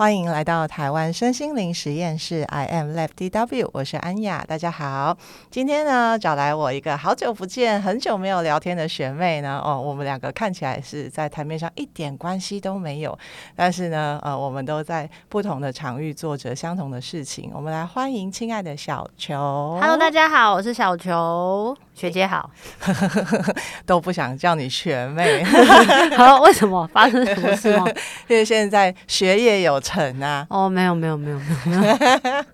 欢迎来到台湾身心灵实验室，I am Left DW，我是安雅，大家好。今天呢，找来我一个好久不见、很久没有聊天的学妹呢。哦，我们两个看起来是在台面上一点关系都没有，但是呢，呃，我们都在不同的场域做着相同的事情。我们来欢迎亲爱的小球。Hello，大家好，我是小球。学姐好，都不想叫你学妹，好，为什么？发生什么事吗？因为现在学业有成啊。哦，没有，没有，没有，没有。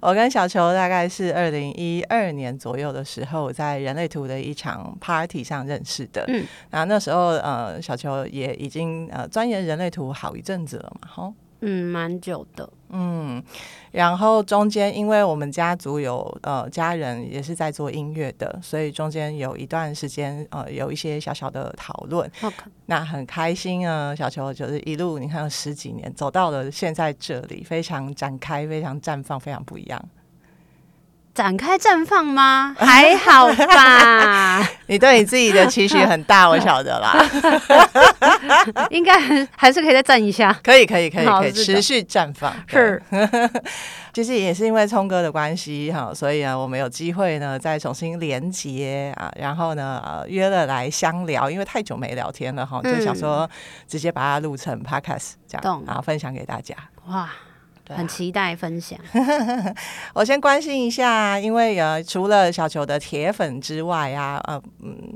我跟小球大概是二零一二年左右的时候，在人类图的一场 party 上认识的。嗯，然后那时候呃，小球也已经呃钻研人类图好一阵子了嘛，吼。嗯，蛮久的。嗯，然后中间因为我们家族有呃家人也是在做音乐的，所以中间有一段时间呃有一些小小的讨论。那很开心啊，小球就是一路你看十几年走到了现在这里，非常展开，非常绽放，非常不一样。展开绽放吗？还好吧。你对你自己的期许很大，我晓得啦。应该还是可以再站一下。可以，可以，可以，可以持续绽放。是，其实也是因为聪哥的关系哈，所以呢，我们有机会呢再重新连接啊，然后呢呃约了来相聊，因为太久没聊天了哈，就想说直接把它录成 podcast 这样，然后分享给大家。哇。很期待分享。我先关心一下，因为呃，除了小球的铁粉之外啊，呃，嗯，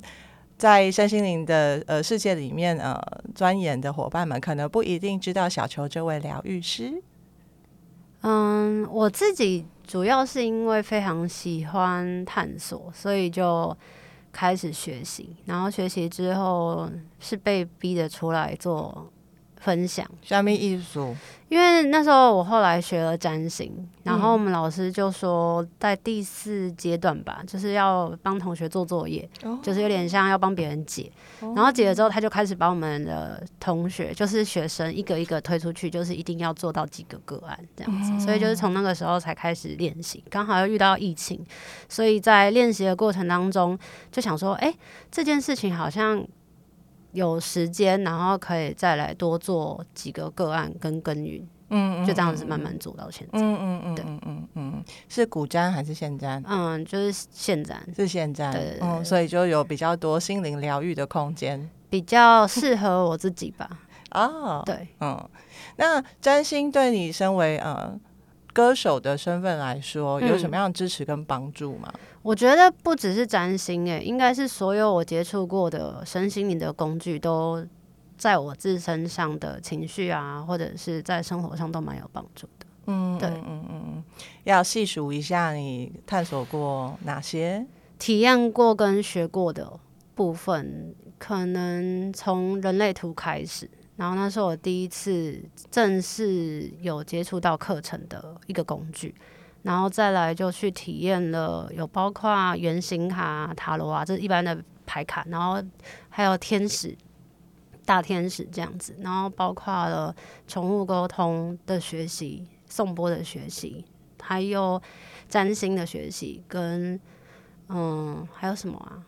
在身心灵的呃世界里面，呃，钻研的伙伴们可能不一定知道小球这位疗愈师。嗯，我自己主要是因为非常喜欢探索，所以就开始学习，然后学习之后是被逼着出来做。分享。下面艺术，因为那时候我后来学了占星，然后我们老师就说，在第四阶段吧，就是要帮同学做作业，哦、就是有点像要帮别人解，哦、然后解了之后，他就开始把我们的同学，就是学生一个一个推出去，就是一定要做到几个个案这样子，嗯、所以就是从那个时候才开始练习，刚好又遇到疫情，所以在练习的过程当中，就想说，哎、欸，这件事情好像。有时间，然后可以再来多做几个个案跟耕耘，嗯，嗯，就这样子慢慢做到现在，嗯嗯嗯，对，嗯嗯嗯，是古占还是现占？嗯，就是现占，是现占，对对对，嗯，所以就有比较多心灵疗愈的空间，比较适合我自己吧。哦，对，嗯，那占星对你身为呃歌手的身份来说，有什么样的支持跟帮助吗？嗯我觉得不只是占星，诶，应该是所有我接触过的身心灵的工具，都在我自身上的情绪啊，或者是在生活上都蛮有帮助的。嗯，对，嗯嗯嗯，要细数一下你探索过哪些、体验过跟学过的部分，可能从人类图开始，然后那是我第一次正式有接触到课程的一个工具。然后再来就去体验了，有包括圆形卡、塔罗啊，这一般的牌卡，然后还有天使、大天使这样子，然后包括了宠物沟通的学习、颂钵的学习，还有占星的学习，跟嗯还有什么啊？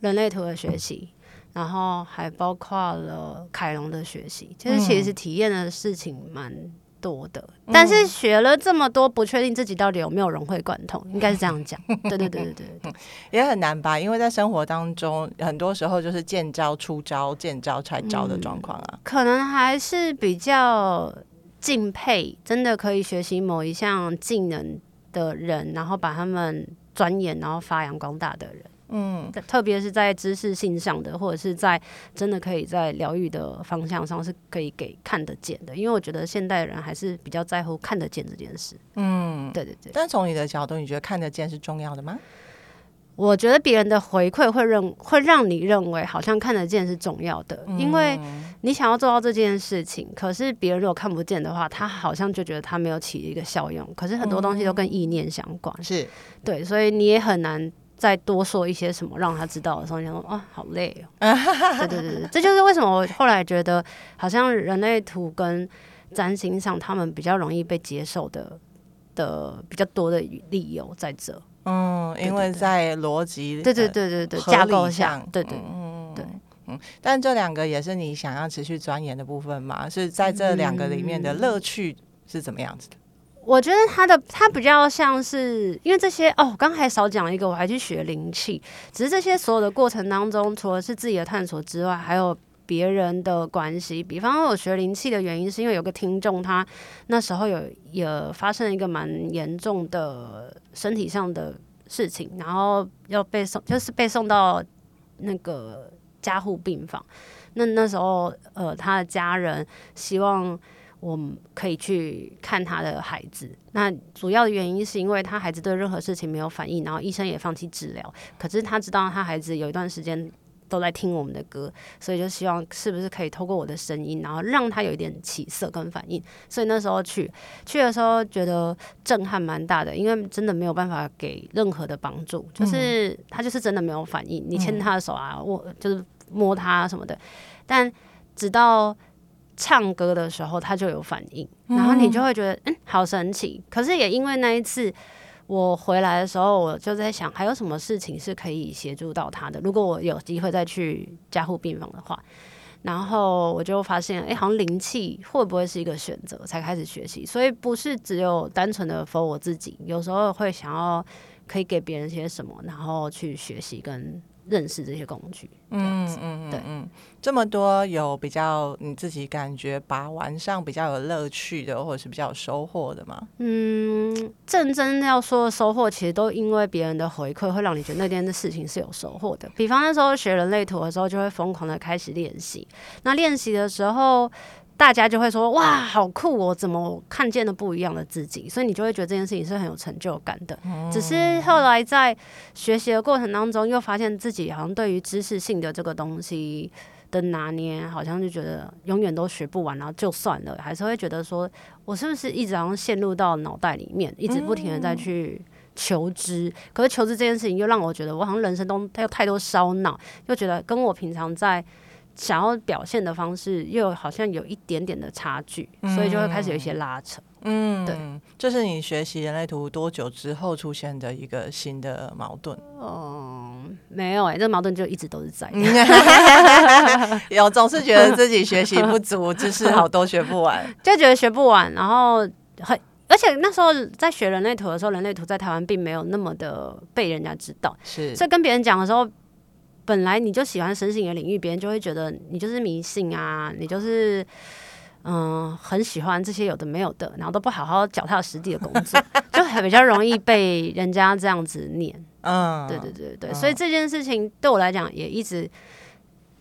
人类图的学习，然后还包括了凯龙的学习，就是其实体验的事情蛮多的，但是学了这么多，不确定自己到底有没有融会贯通，应该是这样讲。对对对对对，对，也很难吧？因为在生活当中，很多时候就是见招出招，见招拆招的状况啊、嗯。可能还是比较敬佩，真的可以学习某一项技能的人，然后把他们钻研，然后发扬光大的人。嗯，特别是在知识性上的，或者是在真的可以在疗愈的方向上是可以给看得见的，因为我觉得现代人还是比较在乎看得见这件事。嗯，对对对。但从你的角度，你觉得看得见是重要的吗？我觉得别人的回馈会认会让你认为好像看得见是重要的，嗯、因为你想要做到这件事情，可是别人如果看不见的话，他好像就觉得他没有起一个效用。可是很多东西都跟意念相关，嗯、是对，所以你也很难。再多说一些什么让他知道的时候，你想说啊，好累哦。对对对，这就是为什么我后来觉得，好像人类图跟占星上，他们比较容易被接受的的比较多的理由在这。嗯，因为在逻辑，对对对对对架构下，对对嗯对。嗯，但这两个也是你想要持续钻研的部分嘛？是在这两个里面的乐趣是怎么样子的？我觉得他的他比较像是，因为这些哦，刚才少讲了一个，我还去学灵气，只是这些所有的过程当中，除了是自己的探索之外，还有别人的关系。比方说，我学灵气的原因，是因为有个听众，他那时候有也发生了一个蛮严重的身体上的事情，然后要被送，就是被送到那个。加护病房，那那时候，呃，他的家人希望我们可以去看他的孩子。那主要的原因是因为他孩子对任何事情没有反应，然后医生也放弃治疗。可是他知道他孩子有一段时间都在听我们的歌，所以就希望是不是可以透过我的声音，然后让他有一点起色跟反应。所以那时候去去的时候，觉得震撼蛮大的，因为真的没有办法给任何的帮助，就是他就是真的没有反应。你牵他的手啊，我就是。摸他什么的，但直到唱歌的时候，他就有反应，然后你就会觉得，嗯，好神奇。可是也因为那一次我回来的时候，我就在想，还有什么事情是可以协助到他的？如果我有机会再去加护病房的话，然后我就发现，哎，好像灵气会不会是一个选择？才开始学习，所以不是只有单纯的 for 我自己，有时候会想要可以给别人些什么，然后去学习跟。认识这些工具，嗯嗯对嗯，这么多有比较你自己感觉把玩上比较有乐趣的，或者是比较有收获的吗？嗯，正真要说的收获，其实都因为别人的回馈，会让你觉得那天的事情是有收获的。比方那时候学人类图的时候，就会疯狂的开始练习。那练习的时候。大家就会说哇，好酷哦！怎么看见了不一样的自己？所以你就会觉得这件事情是很有成就感的。只是后来在学习的过程当中，又发现自己好像对于知识性的这个东西的拿捏，好像就觉得永远都学不完，然后就算了，还是会觉得说，我是不是一直好像陷入到脑袋里面，一直不停的在去求知？可是求知这件事情又让我觉得，我好像人生中有太多烧脑，又觉得跟我平常在。想要表现的方式又好像有一点点的差距，嗯、所以就会开始有一些拉扯。嗯，对，这是你学习人类图多久之后出现的一个新的矛盾？嗯，没有哎、欸，这个矛盾就一直都是在。有总是觉得自己学习不足，知识好多学不完，就觉得学不完。然后很，而且那时候在学人类图的时候，人类图在台湾并没有那么的被人家知道，是，所以跟别人讲的时候。本来你就喜欢神性的领域，别人就会觉得你就是迷信啊，你就是嗯、呃、很喜欢这些有的没有的，然后都不好好脚踏实地的工作，就很比较容易被人家这样子念。嗯，对对对对，嗯、所以这件事情对我来讲也一直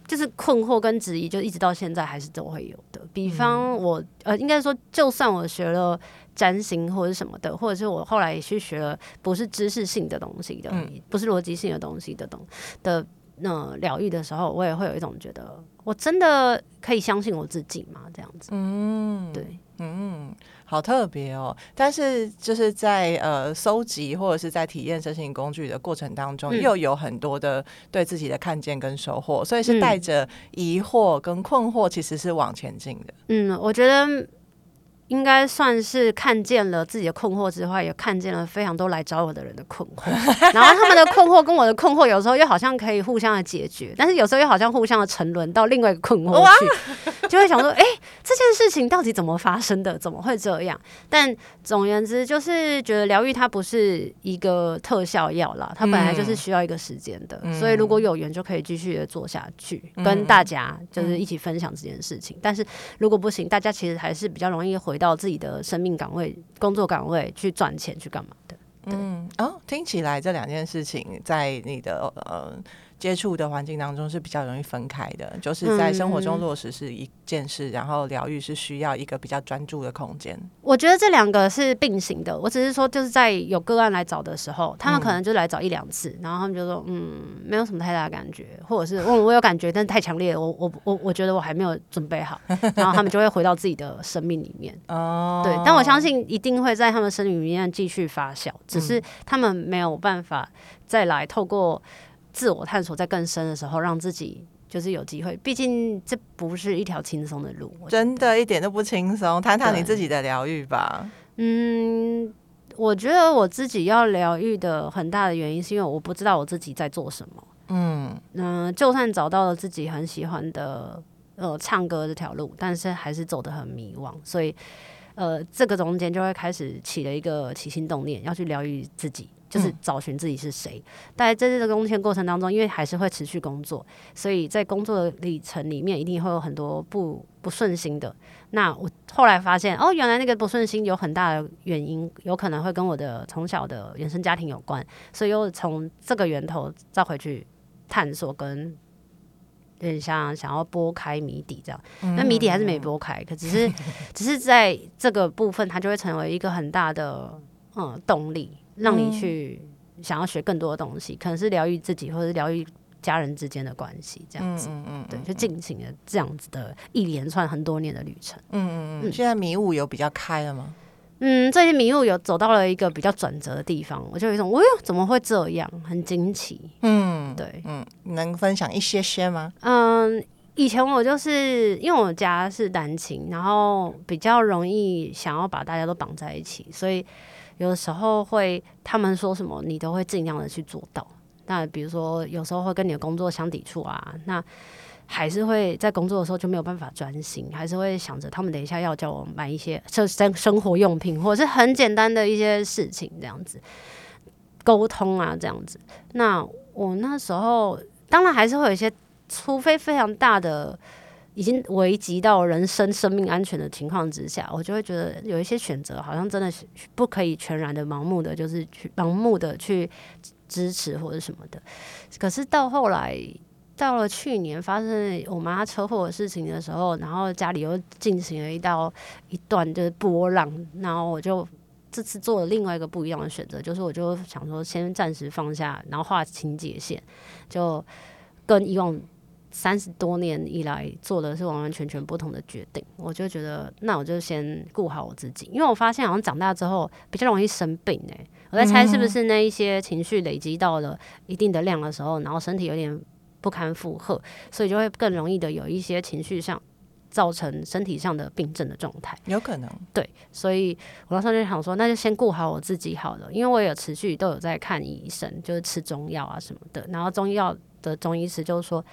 就是困惑跟质疑，就一直到现在还是都会有的。比方我呃，应该说，就算我学了占星或者什么的，或者是我后来也去学了不是知识性的东西的，嗯、不是逻辑性的东西的东的。那疗愈的时候，我也会有一种觉得，我真的可以相信我自己吗？这样子，嗯，对，嗯，好特别哦。但是就是在呃搜集或者是在体验身心工具的过程当中，嗯、又有很多的对自己的看见跟收获，所以是带着疑惑跟困惑，其实是往前进的。嗯，我觉得。应该算是看见了自己的困惑之外，也看见了非常多来找我的人的困惑。然后他们的困惑跟我的困惑，有时候又好像可以互相的解决，但是有时候又好像互相的沉沦到另外一个困惑去，就会想说：哎、欸，这件事情到底怎么发生的？怎么会这样？但总而言之，就是觉得疗愈它不是一个特效药啦，它本来就是需要一个时间的。嗯、所以如果有缘，就可以继续的做下去，嗯、跟大家就是一起分享这件事情。嗯、但是如果不行，大家其实还是比较容易回。到自己的生命岗位、工作岗位去赚钱去干嘛的？嗯，哦，听起来这两件事情在你的呃。接触的环境当中是比较容易分开的，就是在生活中落实是一件事，嗯、然后疗愈是需要一个比较专注的空间。我觉得这两个是并行的。我只是说，就是在有个案来找的时候，他们可能就来找一两次，嗯、然后他们就说，嗯，没有什么太大的感觉，或者是我我有感觉，但是太强烈，我我我我觉得我还没有准备好，然后他们就会回到自己的生命里面。哦，对，但我相信一定会在他们生命里面继续发酵，只是他们没有办法再来透过。自我探索在更深的时候，让自己就是有机会。毕竟这不是一条轻松的路，真的一点都不轻松。谈谈你自己的疗愈吧。嗯，我觉得我自己要疗愈的很大的原因，是因为我不知道我自己在做什么。嗯嗯、呃，就算找到了自己很喜欢的呃唱歌这条路，但是还是走得很迷惘，所以呃，这个中间就会开始起了一个起心动念，要去疗愈自己。就是找寻自己是谁，但在这个工签过程当中，因为还是会持续工作，所以在工作的历程里面，一定会有很多不不顺心的。那我后来发现，哦，原来那个不顺心有很大的原因，有可能会跟我的从小的原生家庭有关，所以又从这个源头再回去探索，跟有点像想要拨开谜底这样。那谜底还是没拨开，可只是只是在这个部分，它就会成为一个很大的嗯动力。让你去想要学更多的东西，嗯、可能是疗愈自己，或者是疗愈家人之间的关系，这样子，嗯嗯，嗯对，就进行了这样子的一连串很多年的旅程，嗯嗯嗯。现在迷雾有比较开了吗？嗯，这些迷雾有走到了一个比较转折的地方，我就有一种，哎呦，怎么会这样？很惊奇，嗯，对，嗯，能分享一些些吗？嗯，以前我就是因为我家是单亲，然后比较容易想要把大家都绑在一起，所以。有时候会，他们说什么，你都会尽量的去做到。那比如说，有时候会跟你的工作相抵触啊，那还是会在工作的时候就没有办法专心，还是会想着他们等一下要叫我买一些生生生活用品，或者是很简单的一些事情这样子沟通啊，这样子。那我那时候当然还是会有一些，除非非常大的。已经危及到人身生命安全的情况之下，我就会觉得有一些选择好像真的是不可以全然的盲目的，就是去盲目的去支持或者什么的。可是到后来，到了去年发生我妈车祸的事情的时候，然后家里又进行了一道一段就是波浪，然后我就这次做了另外一个不一样的选择，就是我就想说先暂时放下，然后划清界线，就跟以往。三十多年以来做的是完完全全不同的决定，我就觉得那我就先顾好我自己，因为我发现好像长大之后比较容易生病诶、欸，我在猜是不是那一些情绪累积到了一定的量的时候，然后身体有点不堪负荷，所以就会更容易的有一些情绪上造成身体上的病症的状态，有可能。对，所以我当时候就想说，那就先顾好我自己好了，因为我有持续都有在看医生，就是吃中药啊什么的，然后中药的中医师就是说。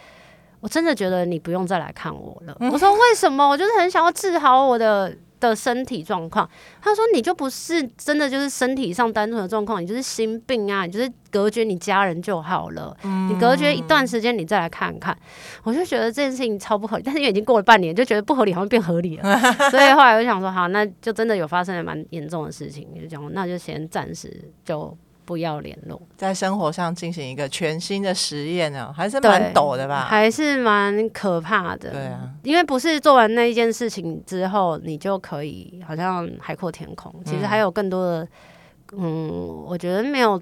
我真的觉得你不用再来看我了。我说为什么？我就是很想要治好我的的身体状况。他说你就不是真的就是身体上单纯的状况，你就是心病啊，你就是隔绝你家人就好了。你隔绝一段时间，你再来看看。我就觉得这件事情超不合理，但是因为已经过了半年，就觉得不合理好像变合理了。所以后来我就想说，好，那就真的有发生了蛮严重的事情，就讲那就先暂时就。不要联络，在生活上进行一个全新的实验呢，还是蛮陡的吧？还是蛮可怕的。对啊，因为不是做完那一件事情之后，你就可以好像海阔天空。其实还有更多的，嗯，嗯，我觉得没有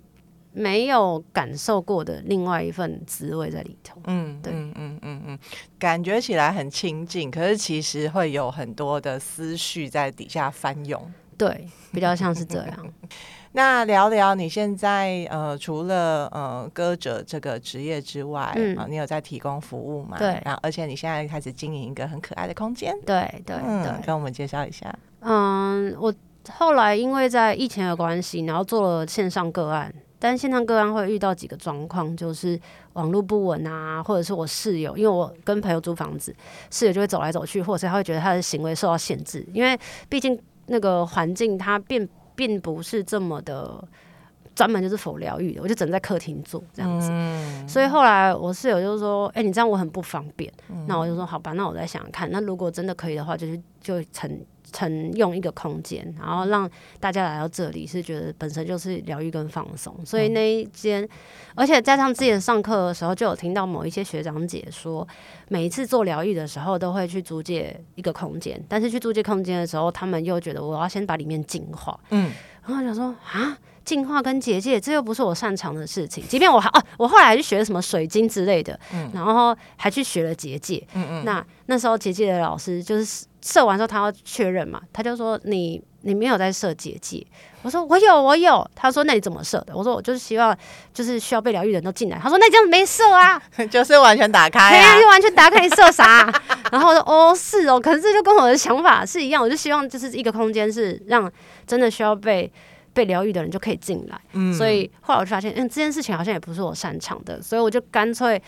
没有感受过的另外一份滋味在里头。嗯，对，嗯嗯嗯嗯，感觉起来很亲近，可是其实会有很多的思绪在底下翻涌。对，比较像是这样。那聊聊你现在呃，除了呃歌者这个职业之外，嗯、呃，你有在提供服务吗？对，然后而且你现在开始经营一个很可爱的空间，对对对，嗯、跟我们介绍一下。嗯，我后来因为在疫情的关系，然后做了线上个案，但线上个案会遇到几个状况，就是网络不稳啊，或者是我室友，因为我跟朋友租房子，室友就会走来走去，或者是他会觉得他的行为受到限制，因为毕竟那个环境它变。并不是这么的专门就是否疗愈的，我就只能在客厅做这样子。嗯、所以后来我室友就说：“哎、欸，你这样我很不方便。嗯”那我就说：“好吧，那我再想想看。那如果真的可以的话，就是就承承用一个空间，然后让大家来到这里是觉得本身就是疗愈跟放松。所以那一间，嗯、而且加上之前上课的时候，就有听到某一些学长姐说，每一次做疗愈的时候都会去租借一个空间，但是去租借空间的时候，他们又觉得我要先把里面净化。嗯。然后我想说啊，净化跟结界，这又不是我擅长的事情。即便我还哦、啊，我后来还去学了什么水晶之类的，嗯、然后还去学了结界。嗯嗯。那那时候结界的老师就是设完之后，他要确认嘛，他就说你你没有在射结界。我说我有我有。他说那你怎么射的？我说我就是希望就是需要被疗愈的人都进来。他说那这样没射啊，就是完全打开、啊，对啊，就完全打开，你设啥？然后我说哦是哦，可是这就跟我的想法是一样，我就希望就是一个空间是让真的需要被。被疗愈的人就可以进来。嗯，所以后来我就发现，嗯，这件事情好像也不是我擅长的，所以我就干脆。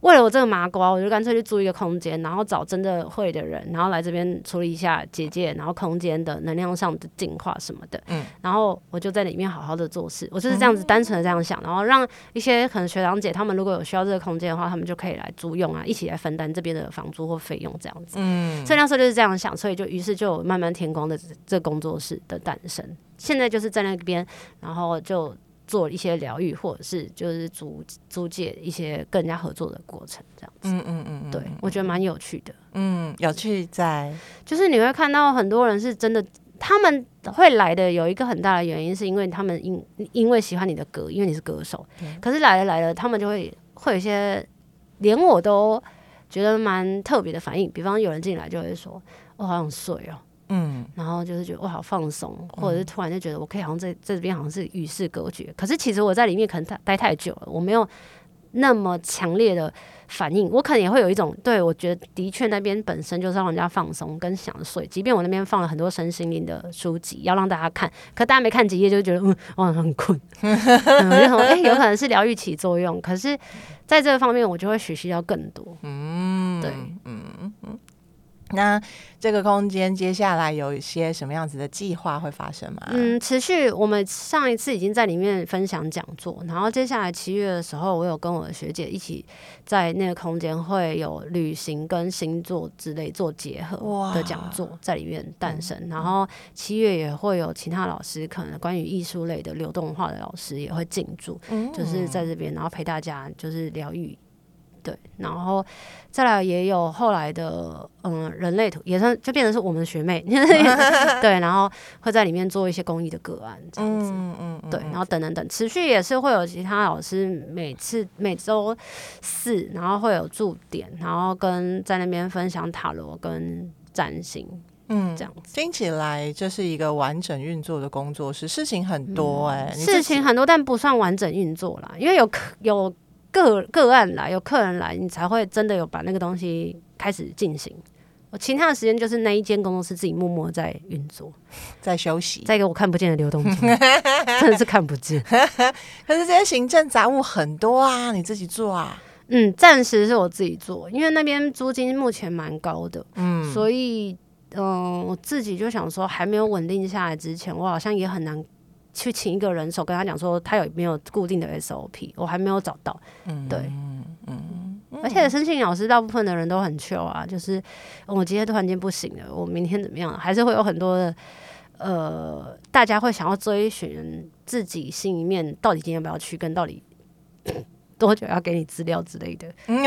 为了我这个麻瓜，我就干脆去租一个空间，然后找真的会的人，然后来这边处理一下结界，然后空间的能量上的净化什么的。嗯，然后我就在里面好好的做事，我就是这样子单纯的这样想，然后让一些可能学长姐他们如果有需要这个空间的话，他们就可以来租用啊，一起来分担这边的房租或费用这样子。嗯，所以那时候就是这样想，所以就于是就慢慢天光的这工作室的诞生。现在就是在那边，然后就。做一些疗愈，或者是就是租租借一些跟人家合作的过程，这样子。嗯嗯嗯，对，我觉得蛮有趣的。嗯，有趣在就是你会看到很多人是真的，他们会来的有一个很大的原因，是因为他们因因为喜欢你的歌，因为你是歌手。嗯、可是来了来了，他们就会会有一些连我都觉得蛮特别的反应，比方有人进来就会说：“我好想睡哦。”嗯，然后就是觉得我好放松，或者是突然就觉得我可以好像在这边好像是与世隔绝。可是其实我在里面可能待待太久了，我没有那么强烈的反应。我可能也会有一种，对，我觉得的确那边本身就是让人家放松跟想睡。即便我那边放了很多身心灵的书籍要让大家看，可大家没看 几页就觉得嗯，哇，很困。嗯、我就说，哎，有可能是疗愈起作用。可是在这个方面，我就会学习到更多。嗯，对。那这个空间接下来有一些什么样子的计划会发生吗？嗯，持续。我们上一次已经在里面分享讲座，然后接下来七月的时候，我有跟我的学姐一起在那个空间会有旅行跟星座之类做结合的讲座在里面诞生。然后七月也会有其他老师，可能关于艺术类的流动化的老师也会进驻，就是在这边，然后陪大家就是疗愈。对，然后再来也有后来的，嗯，人类图也算就变成是我们的学妹，对，然后会在里面做一些公益的个案这样子，嗯嗯，对，然后等等等，持续也是会有其他老师每次每周四，然后会有驻点，然后跟在那边分享塔罗跟占星，嗯，这样子听起来这是一个完整运作的工作室，事情很多哎、欸，事情很多，但不算完整运作啦，因为有有。个个案来，有客人来，你才会真的有把那个东西开始进行。我其他的时间就是那一间工作室自己默默在运作，在休息，在一个我看不见的流动中，真的是看不见。可是这些行政杂物很多啊，你自己做啊？嗯，暂时是我自己做，因为那边租金目前蛮高的，嗯，所以嗯、呃，我自己就想说，还没有稳定下来之前，我好像也很难。去请一个人手，跟他讲说他有没有固定的 SOP，我还没有找到。嗯，对，嗯嗯，而且申请老师大部分的人都很 chill 啊，就是我今天突然间不行了，我明天怎么样？还是会有很多的呃，大家会想要追寻自己心里面到底今天要不要去，跟到底 多久要给你资料之类的。嗯，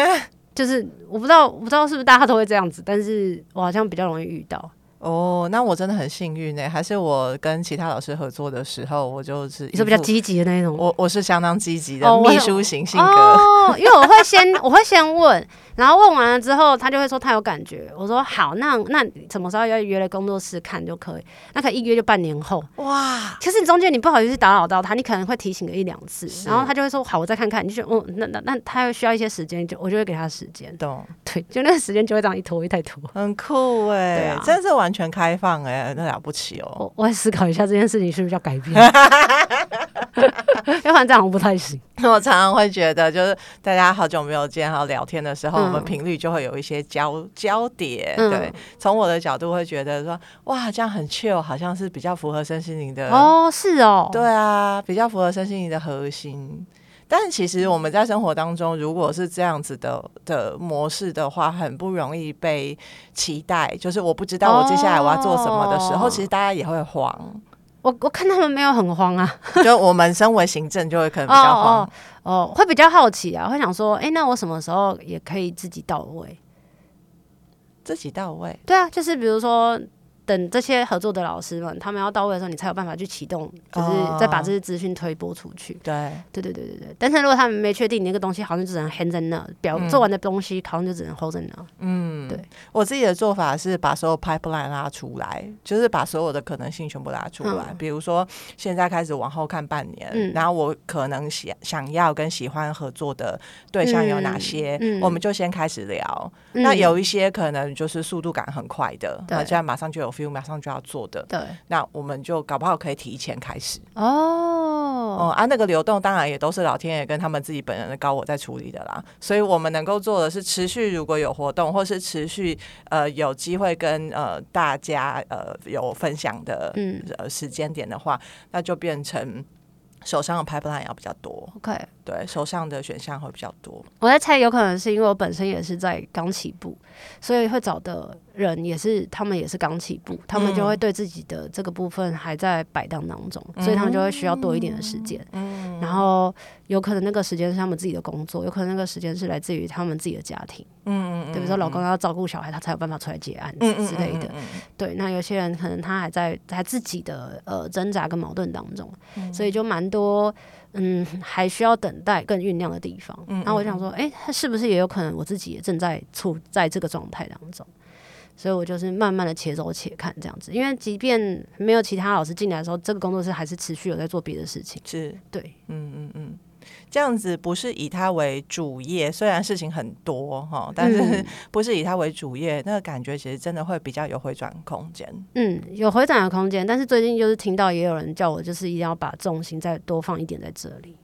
就是我不知道，我不知道是不是大家都会这样子，但是我好像比较容易遇到。哦，那我真的很幸运呢。还是我跟其他老师合作的时候，我就是你是比较积极的那种。我我是相当积极的秘书型性格，哦，因为我会先我会先问。然后问完了之后，他就会说他有感觉。我说好，那那什么时候要约来工作室看就可以？那可以一约就半年后。哇！其实你中间你不好意思打扰到他，你可能会提醒个一两次，然后他就会说好，我再看看。你就哦，那那那他又需要一些时间，就我就会给他时间。懂？对，就那个时间就会这样一拖一太拖。很酷哎，对啊，真是完全开放哎，那了不起哦。我我会思考一下这件事情是不是要改变，要不然这样不太行。我常常会觉得，就是大家好久没有见，好聊天的时候，嗯、我们频率就会有一些交交叠。嗯、对，从我的角度会觉得说，哇，这样很 chill，好像是比较符合身心灵的。哦，是哦，对啊，比较符合身心灵的核心。但其实我们在生活当中，如果是这样子的的模式的话，很不容易被期待。就是我不知道我接下来我要做什么的时候，哦、其实大家也会慌。我我看他们没有很慌啊，就我们身为行政就会可能比较慌哦，哦，哦，会比较好奇啊，会想说，哎、欸，那我什么时候也可以自己到位？自己到位？对啊，就是比如说。等这些合作的老师们，他们要到位的时候，你才有办法去启动，就是再把这些资讯推播出去。对、哦，对对对对对。但是如果他们没确定你那个东西，好像就只能 hand 在那，表做完的东西好像就只能 hold 在那。嗯，对。我自己的做法是把所有 pipeline 拉出来，就是把所有的可能性全部拉出来。嗯、比如说，现在开始往后看半年，嗯、然后我可能想想要跟喜欢合作的对象有哪些，我们就先开始聊。嗯、那有一些可能就是速度感很快的，那这样马上就有。Feel 马上就要做的，对，那我们就搞不好可以提前开始哦，哦啊，那个流动当然也都是老天爷跟他们自己本人的高我在处理的啦，所以我们能够做的是持续，如果有活动或是持续呃有机会跟呃大家呃有分享的嗯呃时间点的话，那就变成。手上的 pipeline 要比较多，OK，对，手上的选项会比较多。我在猜，有可能是因为我本身也是在刚起步，所以会找的人也是他们也是刚起步，他们就会对自己的这个部分还在摆荡当中，嗯、所以他们就会需要多一点的时间。嗯，然后有可能那个时间是他们自己的工作，有可能那个时间是来自于他们自己的家庭。嗯嗯，比如说老公要照顾小孩，他才有办法出来接案子之类的。对，那有些人可能他还在他自己的呃挣扎跟矛盾当中，嗯、所以就蛮多嗯还需要等待更酝酿的地方。嗯，然后我想说，哎、欸，他是不是也有可能我自己也正在处在这个状态当中？所以我就是慢慢的且走且看这样子，因为即便没有其他老师进来的时候，这个工作室还是持续有在做别的事情。是，对，嗯嗯嗯。这样子不是以他为主业，虽然事情很多哈，但是 不是以他为主业，那个感觉其实真的会比较有回转空间。嗯，有回转的空间，但是最近就是听到也有人叫我，就是一定要把重心再多放一点在这里。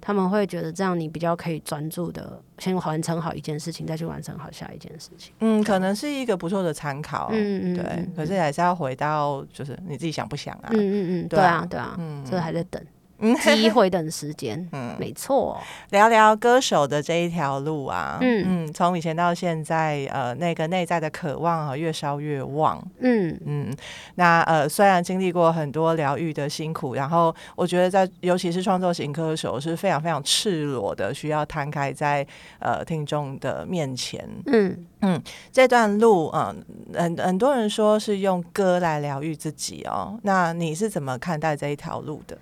他们会觉得这样你比较可以专注的先完成好一件事情，再去完成好下一件事情。嗯，可能是一个不错的参考。嗯嗯，对。可是还是要回到，就是你自己想不想啊？嗯嗯嗯，对啊对啊，嗯，这还在等。机会等时间，嗯，没错。聊聊歌手的这一条路啊，嗯嗯，从以前到现在，呃，那个内在的渴望啊，越烧越旺，嗯嗯。那呃，虽然经历过很多疗愈的辛苦，然后我觉得在尤其是创作型歌手是非常非常赤裸的，需要摊开在呃听众的面前，嗯嗯。这段路，嗯，很很多人说是用歌来疗愈自己哦。那你是怎么看待这一条路的？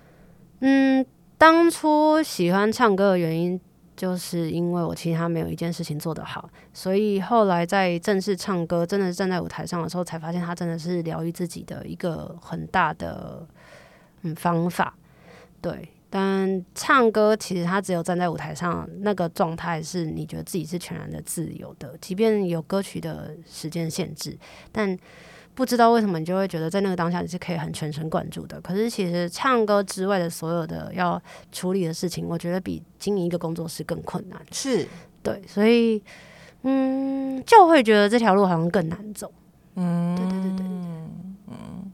嗯，当初喜欢唱歌的原因，就是因为我其他没有一件事情做得好，所以后来在正式唱歌，真的是站在舞台上的时候，才发现它真的是疗愈自己的一个很大的嗯方法。对，但唱歌其实它只有站在舞台上那个状态，是你觉得自己是全然的自由的，即便有歌曲的时间限制，但。不知道为什么你就会觉得在那个当下你是可以很全神贯注的。可是其实唱歌之外的所有的要处理的事情，我觉得比经营一个工作室更困难。是对，所以嗯，就会觉得这条路好像更难走。嗯，对对对对，嗯。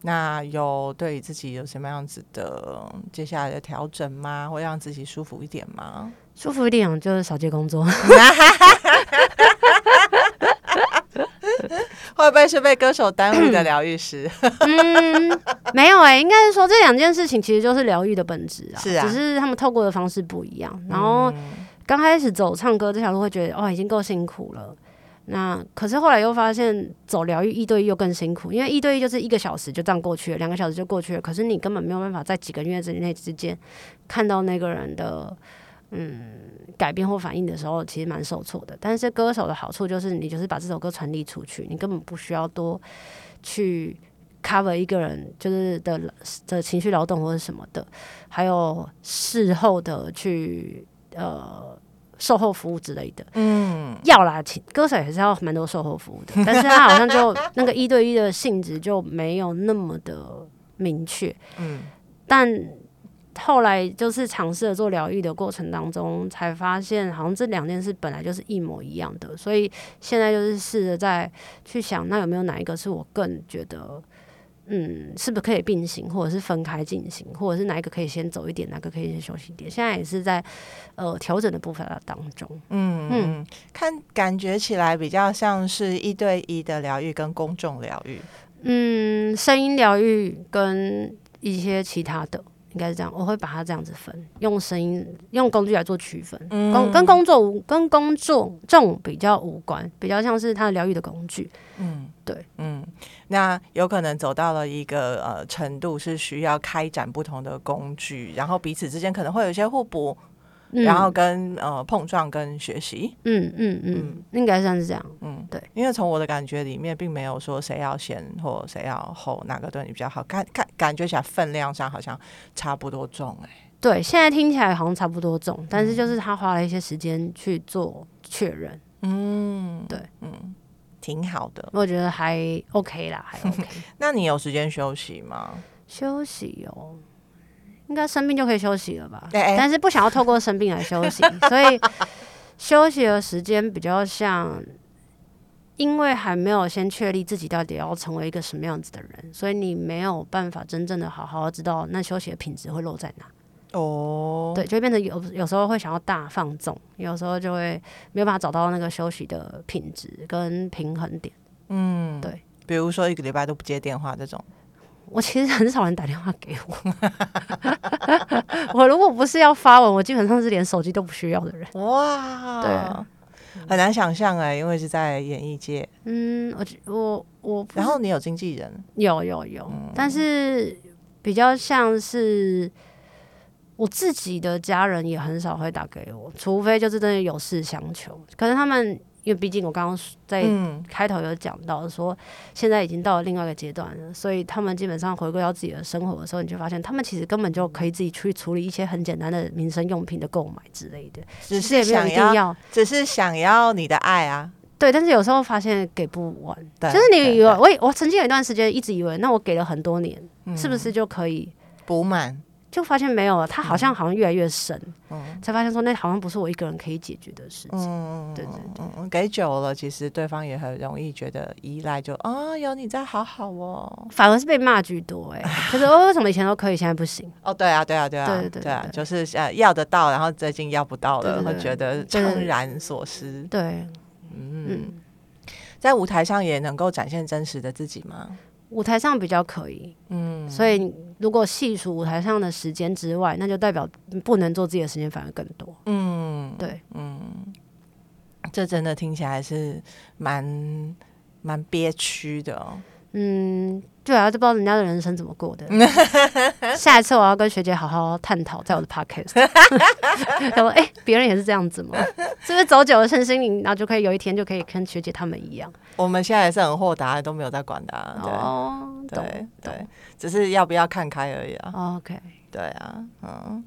那有对自己有什么样子的接下来的调整吗？会让自己舒服一点吗？舒服一点就是少接工作。会不会是被歌手耽误的 疗愈师？嗯，没有哎、欸，应该是说这两件事情其实就是疗愈的本质啊，是啊，只是他们透过的方式不一样。然后刚开始走唱歌这条路，会觉得哦，已经够辛苦了。那可是后来又发现走疗愈一对一又更辛苦，因为一对一就是一个小时就这样过去了，两个小时就过去了。可是你根本没有办法在几个月之内之间看到那个人的。嗯，改变或反应的时候，其实蛮受挫的。但是歌手的好处就是，你就是把这首歌传递出去，你根本不需要多去 cover 一个人就是的的情绪劳动或者什么的，还有事后的去呃售后服务之类的。嗯，要啦，歌手也是要蛮多售后服务的，但是他好像就那个一对一的性质就没有那么的明确。嗯，但。后来就是尝试着做疗愈的过程当中，才发现好像这两件事本来就是一模一样的，所以现在就是试着在去想，那有没有哪一个是我更觉得，嗯，是不是可以并行，或者是分开进行，或者是哪一个可以先走一点，哪个可以先休息一点？现在也是在呃调整的部分当中。嗯嗯，看感觉起来比较像是一对一的疗愈跟公众疗愈，嗯，声音疗愈跟一些其他的。应该是这样，我会把它这样子分，用声音、用工具来做区分，嗯、工跟工作无跟工作重比较无关，比较像是它的疗愈的工具。嗯，对，嗯，那有可能走到了一个呃程度，是需要开展不同的工具，然后彼此之间可能会有一些互补。然后跟呃碰撞跟学习，嗯嗯嗯，嗯。应该算是这样，嗯。对，因为从我的感觉里面，并没有说谁要先或谁要后，哪个对你比较好，感感感觉起来分量上好像差不多重哎、欸，对，现在听起来好像差不多重，但是就是他花了一些时间去做确认，嗯，对，嗯。挺好的。我觉得还 OK 啦，还 OK。那你有时间休息吗？休息哦，应该生病就可以休息了吧？对欸，但是不想要透过生病来休息，所以休息的时间比较像，因为还没有先确立自己到底要成为一个什么样子的人，所以你没有办法真正的好好知道那休息的品质会落在哪。哦，对，就会变成有有时候会想要大放纵，有时候就会没有办法找到那个休息的品质跟平衡点。嗯，对，比如说一个礼拜都不接电话这种，我其实很少人打电话给我。我如果不是要发文，我基本上是连手机都不需要的人。哇，对，很难想象哎，因为是在演艺界。嗯，我我我，然后你有经纪人？有有有，嗯，但是比较像是。我自己的家人也很少会打给我，除非就是真的有事相求。可是他们，因为毕竟我刚刚在开头有讲到说，现在已经到了另外一个阶段了，所以他们基本上回归到自己的生活的时候，你就发现他们其实根本就可以自己去处理一些很简单的民生用品的购买之类的，只是想要，只是想要你的爱啊。对，但是有时候发现给不完，就是你以为我我曾经有一段时间一直以为，那我给了很多年，嗯、是不是就可以补满？就发现没有了，他好像好像越来越深，嗯，才发现说那好像不是我一个人可以解决的事情。嗯，对对对，嗯，给久了，其实对方也很容易觉得依赖，就啊，有你在，好好哦。反而是被骂居多哎，可是为什么以前都可以，现在不行？哦，对啊，对啊，对啊，对对对啊，就是呃要得到，然后最近要不到了，会觉得怅然所失。对，嗯，在舞台上也能够展现真实的自己吗？舞台上比较可以，嗯，所以如果细数舞台上的时间之外，那就代表不能做自己的时间反而更多，嗯，对，嗯，这真的听起来是蛮蛮憋屈的哦，嗯。对啊，就不知道人家的人生怎么过的。下一次我要跟学姐好好探讨，在我的 podcast。他说：“哎、欸，别人也是这样子吗？是不是走久了身心灵，然后就可以有一天就可以跟学姐他们一样？”我们现在也是很豁达，都没有在管他。对哦，对对，只是要不要看开而已啊。Oh, OK，对啊，嗯，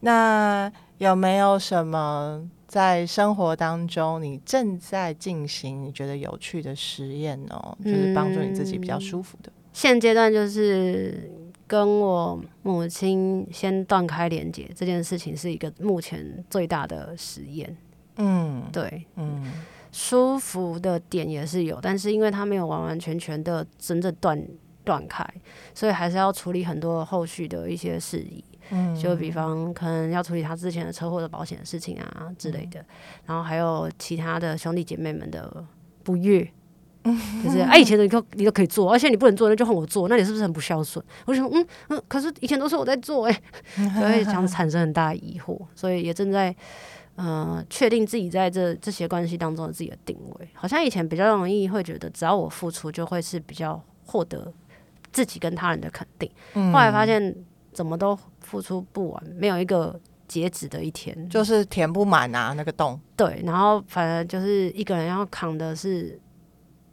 那有没有什么在生活当中你正在进行你觉得有趣的实验哦？就是帮助你自己比较舒服的。现阶段就是跟我母亲先断开连接这件事情，是一个目前最大的实验。嗯，对，嗯，舒服的点也是有，但是因为它没有完完全全的真正断断开，所以还是要处理很多后续的一些事宜。嗯，就比方可能要处理他之前的车祸的保险的事情啊之类的，然后还有其他的兄弟姐妹们的不悦。就是哎，以前的你都你都可以做，而且你不能做，那就换我做，那你是不是很不孝顺？我就说嗯嗯，可是以前都是我在做哎，所以想产生很大的疑惑，所以也正在呃确定自己在这这些关系当中的自己的定位。好像以前比较容易会觉得，只要我付出，就会是比较获得自己跟他人的肯定。后来发现怎么都付出不完，没有一个截止的一天，就是填不满啊那个洞。对，然后反正就是一个人要扛的是。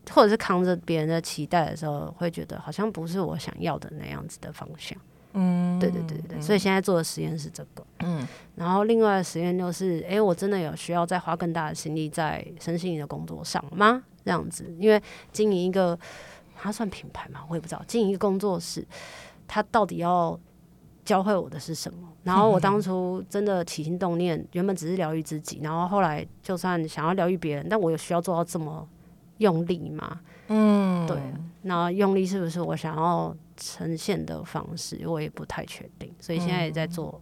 或者是扛着别人的期待的时候，会觉得好像不是我想要的那样子的方向。嗯，对对对对，所以现在做的实验是这个。嗯，然后另外的实验就是，哎，我真的有需要再花更大的心力在身心灵的工作上吗？这样子，因为经营一个，它算品牌吗？我也不知道。经营一个工作室，它到底要教会我的是什么？然后我当初真的起心动念，原本只是疗愈自己，然后后来就算想要疗愈别人，但我有需要做到这么。用力吗，嗯，对，那用力是不是我想要呈现的方式，我也不太确定，所以现在也在做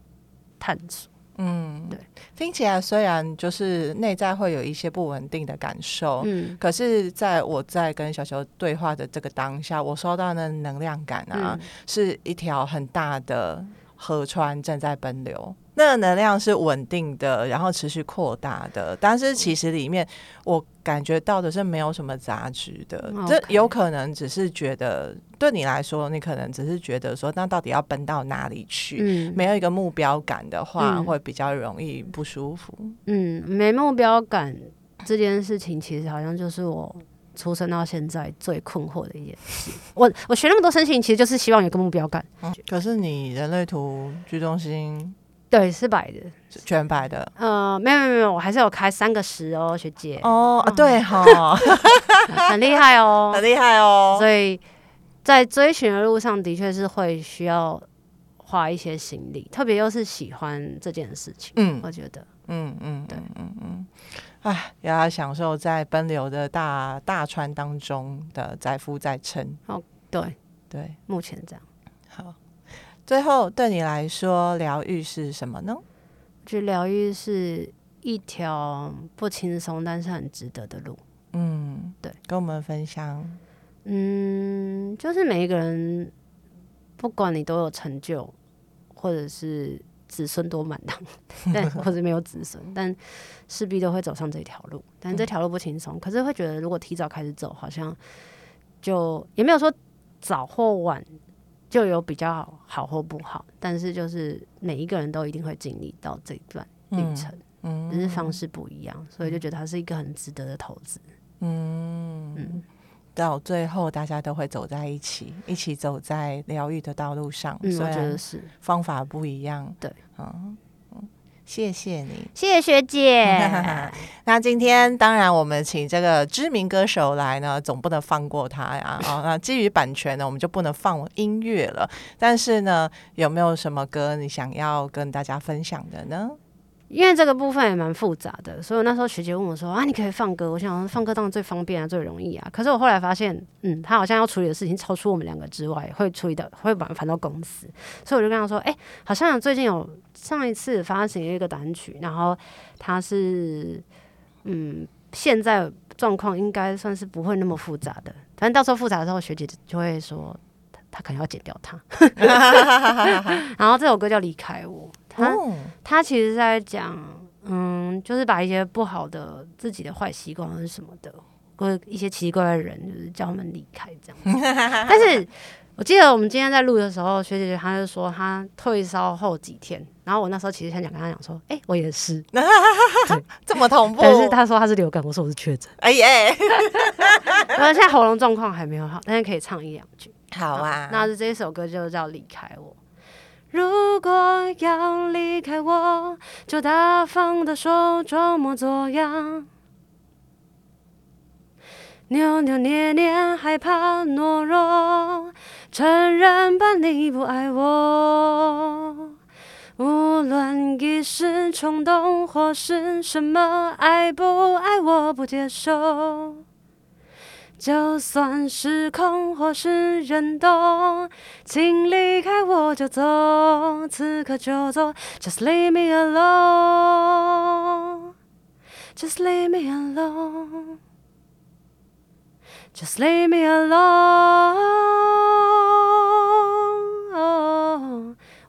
探索。嗯，对，听起来虽然就是内在会有一些不稳定的感受，嗯，可是在我在跟小球对话的这个当下，我收到的能量感啊，嗯，是一条很大的河川正在奔流。那个能量是稳定的，然后持续扩大的，但是其实里面我感觉到的是没有什么杂质的。这有可能只是觉得对你来说，你可能只是觉得说，那到底要奔到哪里去？嗯，没有一个目标感的话，嗯，会比较容易不舒服。嗯，没目标感这件事情，其实好像就是我出生到现在最困惑的一件事。我我学那么多身心，其实就是希望有个目标感。嗯，可是你人类图居中心。对，是白的，全白的。呃，没有没有没有，我还是有开三个十哦，学姐。哦，啊、对哈，很厉害哦，很厉害哦。所以在追寻的路上，的确是会需要花一些心力，特别又是喜欢这件事情。嗯，我觉得，嗯嗯，对，嗯嗯，哎，也要享受在奔流的大大川当中的载浮载沉。哦，对对，目前这样。好。最后，对你来说，疗愈是什么呢？我觉得疗愈是一条不轻松，但是很值得的路。嗯，对，跟我们分享。嗯，就是每一个人，不管你都有成就，或者是子孙多满堂，但 或者没有子孙，但势必都会走上这条路。但这条路不轻松，嗯，可是会觉得，如果提早开始走，好像就也没有说早或晚。就有比较好或不好，但是就是每一个人都一定会经历到这段旅程，嗯，只是方式不一样，所以就觉得它是一个很值得的投资，嗯嗯，到最后大家都会走在一起，一起走在疗愈的道路上，嗯，我觉得是。方法不一样，对，嗯。谢谢你，谢谢学姐。那今天当然我们请这个知名歌手来呢，总不能放过他呀。哦，那基于版权呢，我们就不能放音乐了。但是呢，有没有什么歌你想要跟大家分享的呢？因为这个部分也蛮复杂的，所以那时候学姐问我说：“啊，你可以放歌？”我想放歌当然最方便啊，最容易啊。可是我后来发现，嗯，他好像要处理的事情超出我们两个之外，会处理的会麻烦到公司，所以我就跟他说：“哎、好像最近有上一次发行一个单曲，然后他是，嗯，现在状况应该算是不会那么复杂的，反正到时候复杂的时候，学姐就会说他，可能要剪掉它。然后这首歌叫《离开我》。”他他其实是在讲，嗯，就是把一些不好的自己的坏习惯或者什么的，或者一些奇怪的人，就是叫他们离开这样。但是我记得我们今天在录的时候，学姐姐她就说她退烧后几天，然后我那时候其实很想跟她讲说，哎、欸，我也是，这么同步。但是她说她是流感，我说我是确诊。哎耶，我现在喉咙状况还没有好，但是可以唱一两句。好啊，那是这一首歌就叫离开我。如果要离开我，就大方地说，装模作样，扭扭捏捏，害怕懦弱，承认吧，你不爱我。无论一时冲动或是什么，爱不爱我不接受。就算时空或是人动，请离开我就走，此刻就走。Just leave me alone. Just leave me alone. Just leave me alone.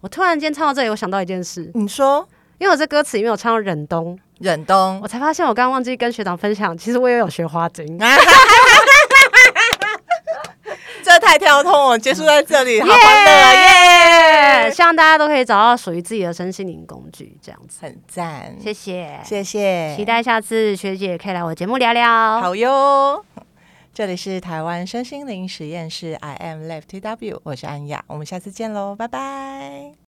我突然间唱到这里，我想到一件事。你说，因为我这歌词里面有唱到忍冬，忍冬，我才发现我刚刚忘记跟学长分享，其实我也有学花精。这太跳通了，结束在这里，好欢乐耶！希望大家都可以找到属于自己的身心灵工具，这样子很赞。谢谢，谢谢，期待下次学姐可以来我节目聊聊。好哟，这里是台湾身心灵实验室，I am Left T W，我是安雅，我们下次见喽，拜拜。